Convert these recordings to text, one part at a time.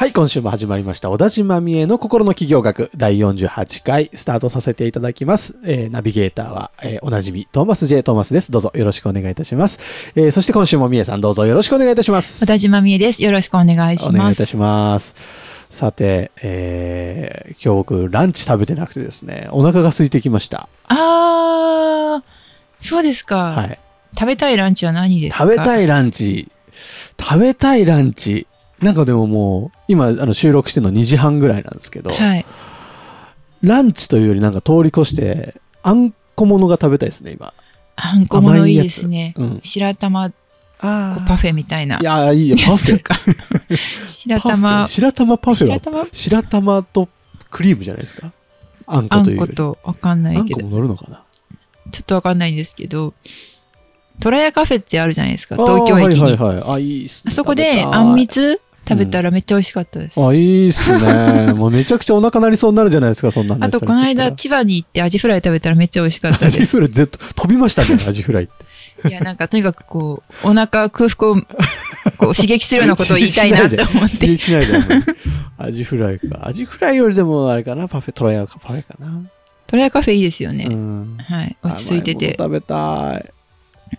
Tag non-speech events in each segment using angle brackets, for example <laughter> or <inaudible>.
はい、今週も始まりました。小田島美恵の心の企業学第48回スタートさせていただきます。えーナビゲーターは、えーおなじみトーマス J. トーマスです。どうぞよろしくお願いいたします。えーそして今週も美恵さんどうぞよろしくお願いいたします。小田島美恵です。よろしくお願いします。お願いいたします。さて、えー今日僕ランチ食べてなくてですね、お腹が空いてきました。あー、そうですか、はい。食べたいランチは何ですか？食べたい。いランチ、食べたいランチ、なんかでももう、今あの収録してるの2時半ぐらいなんですけど、はい。ランチというよりなんか通り越して、あんこものが食べたいですね、今。あんこものいいですね。うん。白玉こあうパフェみたいな。いや、いいよ、パフェ。白玉ェ、白玉パフェは、白玉？白玉とクリームじゃないですか？あんこあというより。んことわかんなあんこもいけど、乗るのかな？ちょっとわかんないんですけど、トラヤカフェってあるじゃないですか、東京駅に。はいはいはい。あ、いいっすね。あそこであんみつ食べたらめっちゃ美味しかったです。あ、いいっすね。<laughs> もうめちゃくちゃお腹鳴りそうになるじゃないですか、そんなんあと、この間、千葉に行ってアジフライ食べたらめっちゃ美味しかったアジです。フライずっと飛びましたね、<laughs> アジフライって。いや、なんかとにかくこう、お腹空腹をこう刺激するようなことを言いたいなと思って。刺激しないで。アジフライか。アジフライよりでもあれかな、パフェ、トライアかパフェかな。トラヤカフェいいですよね。うん。はい。落ち着いてて。食べたい。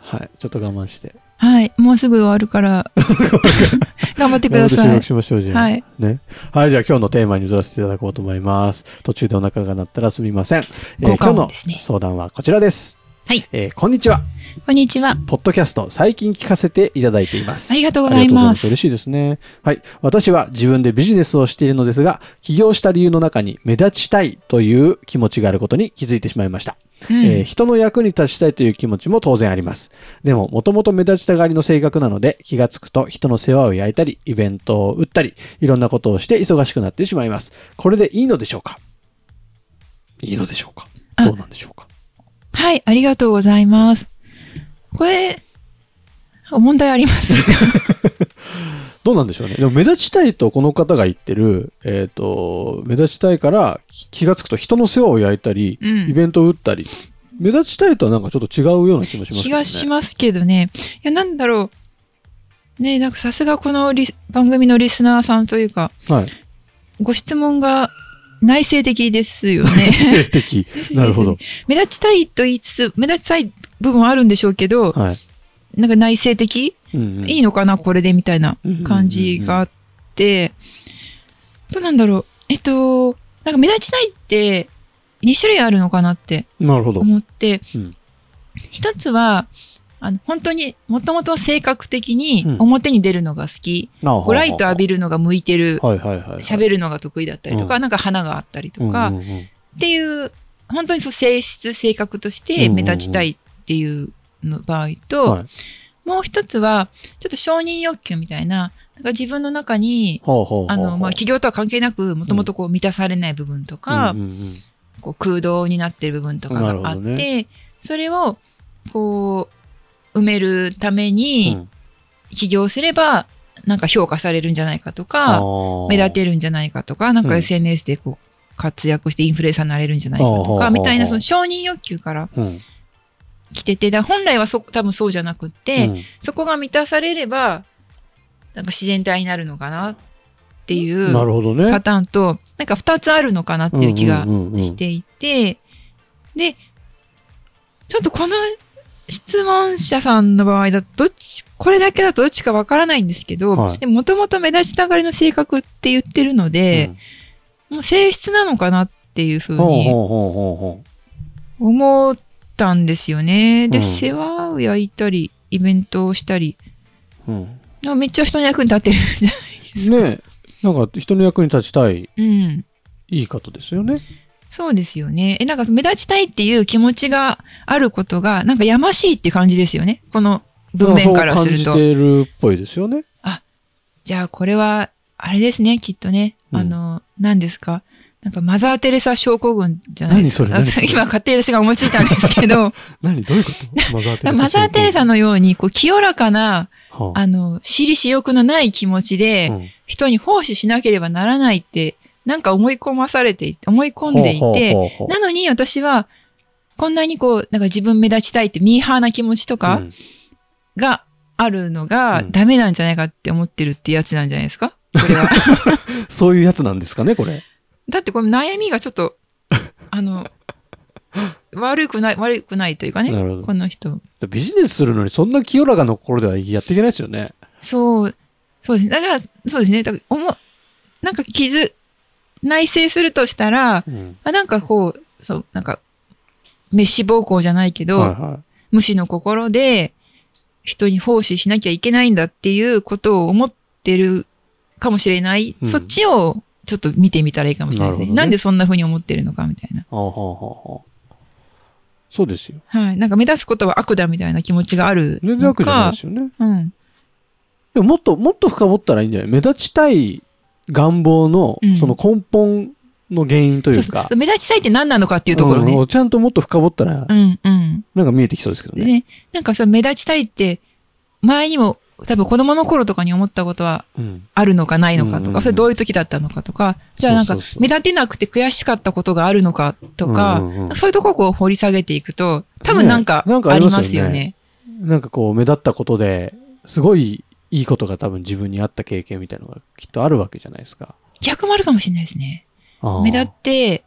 はい。ちょっと我慢して。はい。もうすぐ終わるから、<laughs> 頑張ってください収録。しましょう、じゃあ。はい。ね。はい、じゃあ今日のテーマに移らせていただこうと思います。途中でお腹が鳴ったらすみません。えー今日の相談はこちらです。はい。えーこんにちは。こんにちは。ポッドキャスト、最近聞かせていただいています。ありがとうございま。ますす。嬉しいですね。はい。私は自分でビジネスをしているのですが、起業した理由の中に目立ちたいという気持ちがあることに気づいてしまいました。うんえー人の役に立ちたいという気持ちも当然あります。でも、もともと目立ちたがりの性格なので、気がつくと人の世話を焼いたり、イベントを打ったり、いろんなことをして忙しくなってしまいます。これでいいのでしょうか？いいのでしょうか？あどうなんでしょうか？はい。ありがとうございます。これ、問題あります。<laughs> どうなんでしょうね。でも目立ちたいとこの方が言ってる、えっ、と、目立ちたいから気がつくと人の世話を焼いたり、うんイベントを打ったり、目立ちたいとはなんかちょっと違うような気もしますね。がしますけどね。いや、なんだろう。ねなんかさすがこの番組のリスナーさんというか、はい。ご質問が内省的ですよね。性的。<laughs> なるほど。目立ちたいと言いつつ、目立ちたい部分はあるんでしょうけど、はい。なんか内省的？うんうんいいのかなこれでみたいな感じがあって、どうなんだろう。えっと、なんか目立ちたいって2種類あるのかなってなるほど。思って、うん一つは、あの、本当にもともと性格的にうん。表に出るのが好き、こうライト浴びるのが向いてる。喋るのが得意だったりとか、うん。なんか花があったりとか、うんうんうん。っていう、本当にそう性質、性格として目立ちたいっていうの場合と、はい。もう一つは、ちょっと承認欲求みたいな、なんか自分の中に、企業とは関係なく、もともとこう満たされない部分とか、うんうんうん。こう空洞になってる部分とかがあって、それを、こう、埋めるために、うん。起業すれば、なんか評価されるんじゃないかとあか、ー。目立てるんじゃないかとか、なんかうん SNS でこう、活躍してインフルエンサーになれるんじゃないかとか、みたいなその承認欲求からうん。来てて、だ本来はそ、多分そうじゃなくって、うん。そこが満たされれば、なんか自然体になるのかなっていう。パターンと、なんか二つあるのかなっていう気がしていて、で、ちょっとこの質問者さんの場合だと、どっち、これだけだとどっちかわからないんですけど、はいでもともと目立ちたがりの性格って言ってるので、もう性質なのかなっていうふうに思ったんですよね。で、うん世話を焼いたり、イベントをしたり、う。うんめっちゃ人の役に立ってるんじゃないねえ、なんか人の役に立ちたいうん。いい方ですよね。そうですよね。え、なんか目立ちたいっていう気持ちがあることが、なんかやましいって感じですよね。この文面からすると。そう感じてるっぽいですよね。じゃあこれは、あれですね、きっとね。うんあの、何ですか？なんかマザー・テレサ症候群じゃないですか？今勝手に私が思いついたんですけど、<laughs> 何？どういうこと？マザー・テレサ。マザー・テレサのように、こう、清らかな、はあの、私利私欲のない気持ちで、うん人に奉仕しなければならないって、なんか思い込まされて思い込んでいて、なのに私は、こんなにこう、なんか自分目立ちたいってミーハーな気持ちとかうんがあるのがうんダメなんじゃないかって思ってるってやつなんじゃないですか？これは。<laughs> そういうやつなんですかね、これ。だってこれ悩みがちょっと、あの、悪くない、悪くないというかねこの人。ビジネスするのにそんな清らかな心ではやっていけないですよね。そう、そうですね。だから、そうですね。だから、おも、なんか傷、内省するとしたら、うん。あなんかこう、そう、なんか、滅死暴行じゃないけど、はいは無視の心で、人に奉仕しなきゃいけないんだっていうことを思ってるかもしれない。うんそっちをちょっと見てみたらいいかもしれないですね。なねなんでそんな風に思ってるのかみたいな。い。はあはあはあはあそうですよ。はい。なんか目立つことは悪だみたいな気持ちがある全然の悪じゃないかで。すよね。うん。でももっと、もっと深掘ったらいいんじゃない？目立ちたい願望のうん、その根本の原因というかそうそ、う目立ちたいって何なのかっていうところね。うんちゃんともっと深掘ったら、うん、うん。なんか見えてきそうですけどね。でね、なんかそう、目立ちたいって、前にも多分子供の頃とかに思ったことはうん。あるのかないのかとか、それどういう時だったのかとか、じゃあなんか目立てなくて悔しかったことがあるのかとかそういうとこをこう掘り下げていくと、多分なんかねなんかあありりますよねますよね。なんかこう、目立ったことで、すごいいいことが多分自分にあった経験みたいなのがきっとあるわけじゃないですか。逆もあるかもしれないですね。目立って、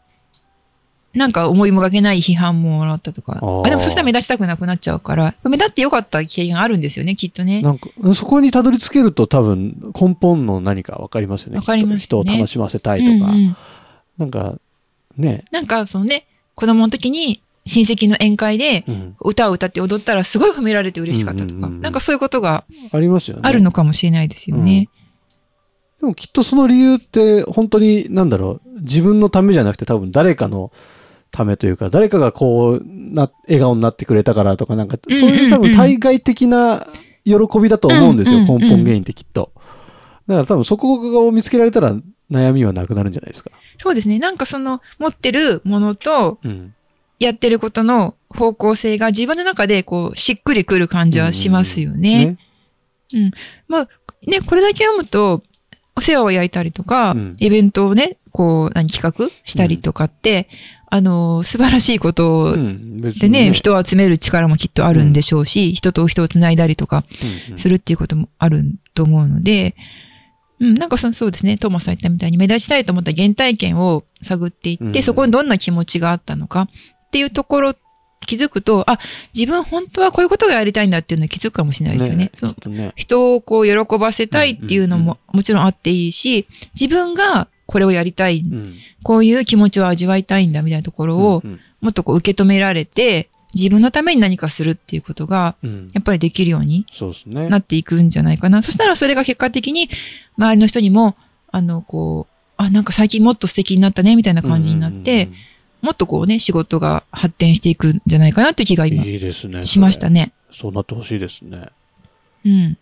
なんか思いもがけない批判ももらったとか。あでもそしたら目立ちたくなくなっちゃうから、目立ってよかった経験あるんですよね、きっとね。なんか、そこにたどり着けると多分根本の何か分かりますよね。わかりますね人を楽しませたいとか。うんうんなんか、ね。なんかそのね、子供の時に親戚の宴会でうん歌を歌って踊ったらすごい褒められて嬉しかったとか、なんかそういうことがありますよね。あるのかもしれないですよね。でもきっとその理由って本当になんだろう、自分のためじゃなくて多分誰かのためというか、誰かがこうな、笑顔になってくれたからとかなんか、そういう多分対外的な喜びだと思うんですよ、根本原因ってきっと。だから多分そこを見つけられたら悩みはなくなるんじゃないですか。そうですね。なんかその持ってるものとうん。やってることの方向性が自分の中でこうしっくりくる感じはしますよね。まあね、これだけ読むと、お世話を焼いたりとか、うん。イベントをね、こう、何、企画したりとかって、あの、素晴らしいことでね、に人を集める力もきっとあるんでしょうし、人と人をつないだりとかうんうん。するっていうこともあると思うので、うん、なんかそそうですね、トーマスさん言ったみたいに目立ちたいと思った原体験を探っていって、うん。そこにどんな気持ちがあったのかっていうところ気づくと、あ、自分本当はこういうことがやりたいんだっていうのに気づくかもしれないですよね。そのきっとね。人をこう喜ばせたいっていうのももちろんあっていいし、自分がこれをやりたい、うんこういう気持ちを味わいたいんだみたいなところをうんもっとこう受け止められて、自分のために何かするっていうことがうんやっぱりできるように。なっていくんじゃないかな。そしたらそれが結果的に周りの人にも、あの、こう、あ、なんか最近もっと素敵になったねみたいな感じになって、もっとこうね、仕事が発展していくんじゃないかなっていう気が今いいですね。しましたね。そうなってほしいですね。うん。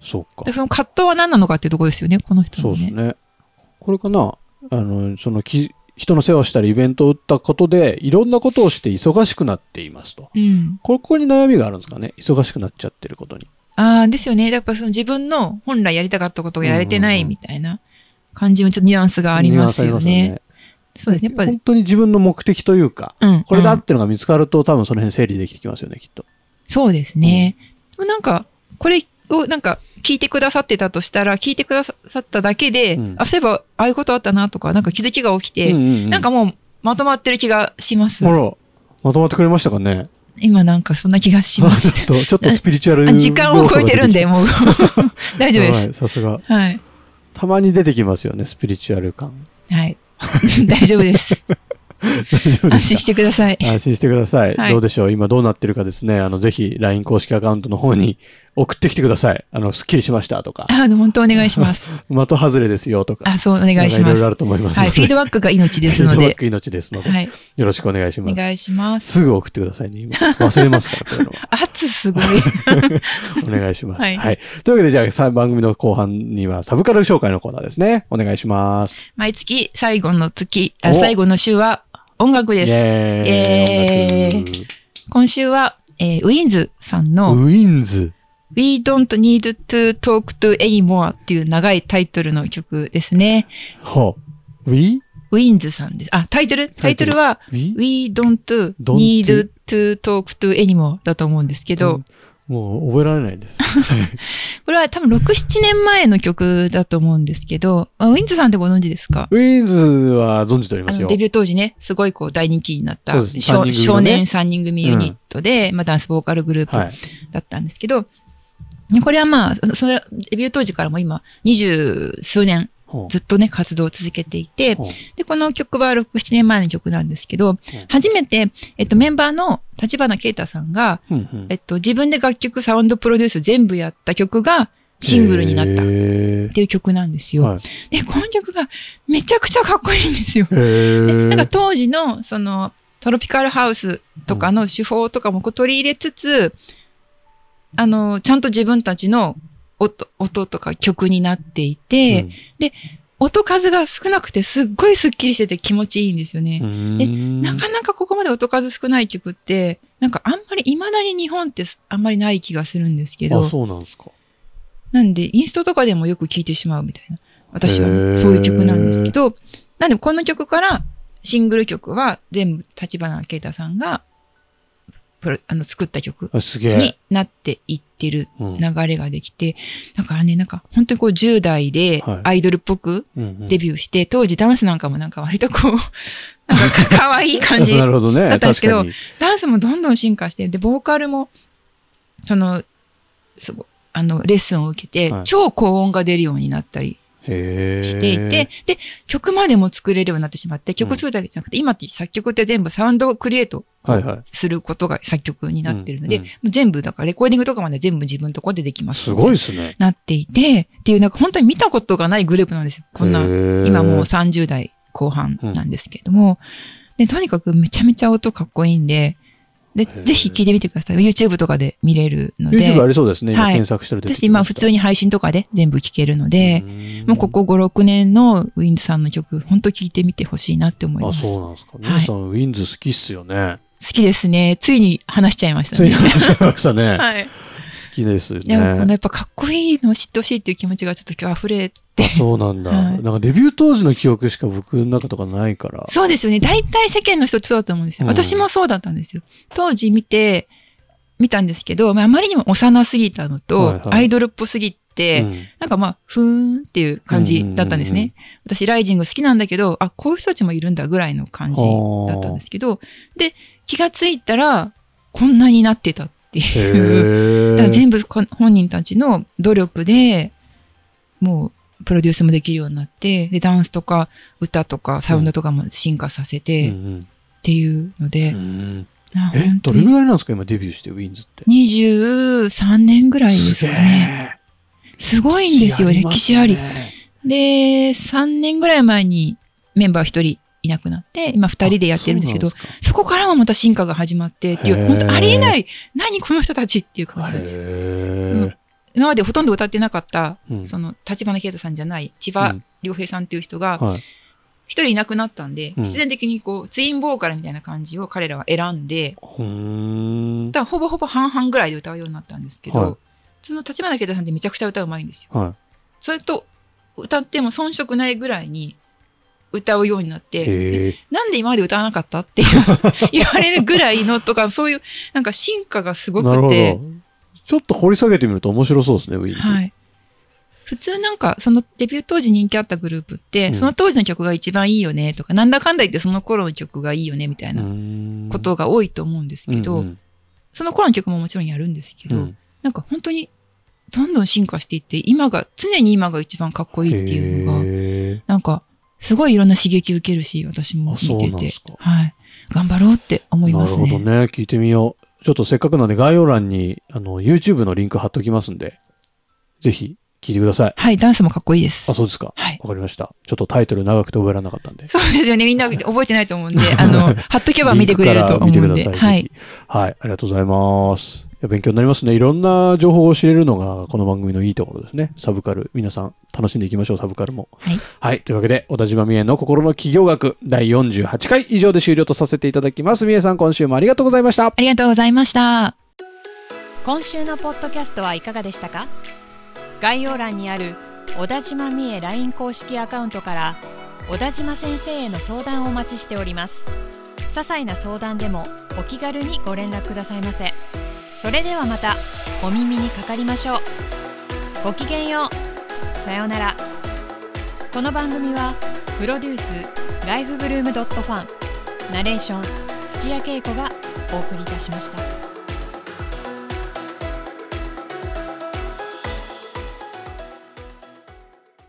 そうかで。その葛藤は何なのかっていうところですよね、この人のね。そうですね。これかなあの、そのき、人の世話をしたりイベントを打ったことで、いろんなことをして忙しくなっていますと。うん。ここに悩みがあるんですかね？忙しくなっちゃってることに。ああ、ですよね。やっぱその自分の本来やりたかったことがやれてないみたいな感じもちょっとニュアンスがありますよね。そうですね。やっぱり本。当に自分の目的というか、うん。これだうんっていうのが見つかると、多分その辺整理できてきますよね、きっと。そうですね。でもなんか、これをなんか聞いてくださってたとしたら、聞いてくださっただけで、うんあ、そういえばああいうことあったなとか、なんか気づきが起きて、うんうんうんなんかもうまとまってる気がしますほ。ら、まとまってくれましたかね？今なんかそんな気がしましちょっと、ちょっとスピリチュアル時間を超えてるんで、要もう。<laughs> 大丈夫です。はい、さすが。はい。たまに出てきますよね、スピリチュアル感。はい。<laughs> 大丈夫です。安心してください。安心してください。はいどうでしょう？今どうなってるかですね。あの、ぜひ LINE 公式アカウントの方に送ってきてください。あの、スッキリしましたとか、あ、本当お願いします。<laughs> 的外れですよとか。あ、そう、お願いしなんかいろいろあます。ると思います。はい、フィードバックが命ですので。<laughs> フィードバック命ですので、はい、よろしくお願いします。お願いします。すぐ送ってくださいね。今忘れますから、こういうのは。<laughs> 圧すごい。お願いします。は。はいいというわけで、じゃあさ、番組の後半にはサブカル紹介のコーナーですね。お願いします。毎月最後の月、あお最後の週は音楽イです。ェーイ。イエーイ音楽今週は、えーウィンズさんのウィンズ。We Don't Need to Talk to Anymore っていう長いタイトルの曲ですね。ほう。ウィウィンズさんです。あ、タイトル？タタイトルはウィ We Don't Need to Talk to Anymore だと思うんですけど、もう覚えられないです。<laughs> これは多分6、7年前の曲だと思うんですけど、あウィンズさんってご存知ですか？ウィンズは存じておりますよ。デビュー当時ね、すごいこう大人気になったね少年3人組ユニットで、まあダンスボーカルグループはい。だったんですけど、これはまあ、それ、デビュー当時からも今、二十数年ずっとね、活動を続けていて、で、この曲は6、7年前の曲なんですけど、初めて、えっと、メンバーの立花啓太さんが、うんうん。えっと、自分で楽曲、サウンドプロデュース全部やった曲がシングルになったっへていう曲なんですよ。ーはい。で、この曲がめちゃくちゃかっこいいんですよ。なんか当時の、その、トロピカルハウスとかの手法とかもこう取り入れつつ、あの、ちゃんと自分たちの音、音とか曲になっていて、音数が少なくてすっごいスッキリしてて気持ちいいんですよね。うんでうんなかなかここまで音数少ない曲って、なんかあんまり、未だに日本ってすあんまりない気がするんですけあ、ど、そうなんですか。なんで、インストとかでもよく聴いてしまうみたいな。私はね、そういう曲なんですけど、なんでこの曲からシングル曲は全部立花啓太さんがプロあの作った曲。になっていってるうん。流れができて、だからね、なんか本当にこう10代ではい。アイドルっぽくうんうん。デビューして、当時ダンスなんかもなんか割とこう、<laughs> なんかか可愛い感じ。<laughs> だったんですけど確かに。ダンスもどんどん進化して、で、ボーカルも、その、すごあの、レッスンを受けて、はい。超高音が出るようになったりしていて、で、曲までも作れるようになってしまって、曲作るだけじゃなくて、今って作曲って全部サウンドをクリエイトはいはい。することが作曲になってるので、うんうんもう全部、だからレコーディングとかまで全部自分のとこでできます。すごいですね。なっていて、っていうなんか本当に見たことがないグループなんですよ。こんな今もう30代後半なんですけれども、で、とにかくめちゃめちゃ音かっこいいんで、で、ーぜひ聞いてみてください。YouTube とかで見れるので YouTube、ありそうですね。今はい検索したら出て私今普通に配信とかで全部聞けるので、んもうここ5、6年のウィンズさんの曲、本当聞いてみてほしいなって思いあ、ます。そう好なんですか。皆さん、ウィンズ好きっすよね。きですね。ついに話しちゃいましたね。ついに話しましたね。好 <laughs> はい。きですよでもこのね。やっぱかっこいいのを知ってほしいっていう気持ちがちょっと今日溢れてあそうなんだ。はいなんかデビュー当時の記憶しか僕の中とかないから。そうですよね。大体世間の人そうだと思うんですよ。うん私もそうだったんですよ。当時見て、見たんですけど、まああまりにも幼すぎたのと、はいはいアイドルっぽすぎて、うんなんかまあ、ふーんっていう感じだったんですね。私、ライジング好きなんだけど、あ、こういう人たちもいるんだぐらいの感じだったんですけど、で、気がついたら、こんなになってたっていう。へー。だから全部こ本人たちの努力で、もう、プロデュースもできるようになって、で、ダンスとか歌とかサウンドとかも進化させて、っうんていうので、うんうん。あえ、どれぐらいなんですか？今デビューして、ウィンズって。23年ぐらいですかね。すごいんですよ、歴史あり。で、3年ぐらい前にメンバー1人いなくなって、今2人でやってるんですけど、そそこからもまた進化が始まってっていう、本当ありえない、何この人たちっていう感じなんです。よ。今までほとんど歌ってなかった、うん。その、立花啓太さんじゃない、千葉うん。良平さんっていう人が、はい。一人いなくなったんで、うん。必然的にこう、ツインボーカルみたいな感じを彼らは選んで。だほぼほぼ半々ぐらいで歌うようになったんですけど、はい。その立花啓太さんってめちゃくちゃ歌うまいんですよ。はそれと、歌っても遜色ないぐらいに歌うようになっい。て。なんで今まで歌わなかったって <laughs> 言われるぐらいのとか、そういう、なんか進化がすごくてど、。ちょっと掘り下げてみると面白そうですね、ウィンズ。はい。普通なんか、そのデビュー当時人気あったグループって、うんその当時の曲が一番いいよねとか、なんだかんだ言ってその頃の曲がいいよねみたいななことが多いと思うんですけど、うんその頃の曲ももちろんやるんですけど、うんなんか本当にどんどん進化していって、今が、常に今が一番かっこいいっていうのが、へなんか、すごいいろんな刺激受けるし、私も見ててはい。頑張ろうって思いますね。ほどね。聞いてみよう。ちょっとせっかくなんで概要欄に、あの、YouTube のリンク貼っときますんで、ぜひ聞いてください。はい、ダンスもかっこいいです。あ、そうですか。はい。わかりました。ちょっとタイトル長くて覚えられなかったんで。そうですよね。みんな覚えてないと思うんで、あの、<laughs> 貼っとけば見てくれると思うんで。見てください。はいはい。ありがとうございます。勉強になりますね。いろんな情報を知れるのが、この番組のいいところですね。サブカル。皆さん、楽しんでいきましょう、サブカルも。はい。はい。というわけで、小田島美恵の心の企業学第48回以上で終了とさせていただきます。美恵さん、今週もありがとうございました。ありがとうございました。今週のポッドキャストはいかがでしたか？概要欄にある小田島美恵 LINE 公式アカウントから小田島先生への相談をお待ちしております些細な相談でもお気軽にご連絡くださいませそれではまたお耳にかかりましょう。ごきげんよう。さようなら。この番組はプロデュースライフブルームドットファンナレーション土屋恵子がお送りいたしました。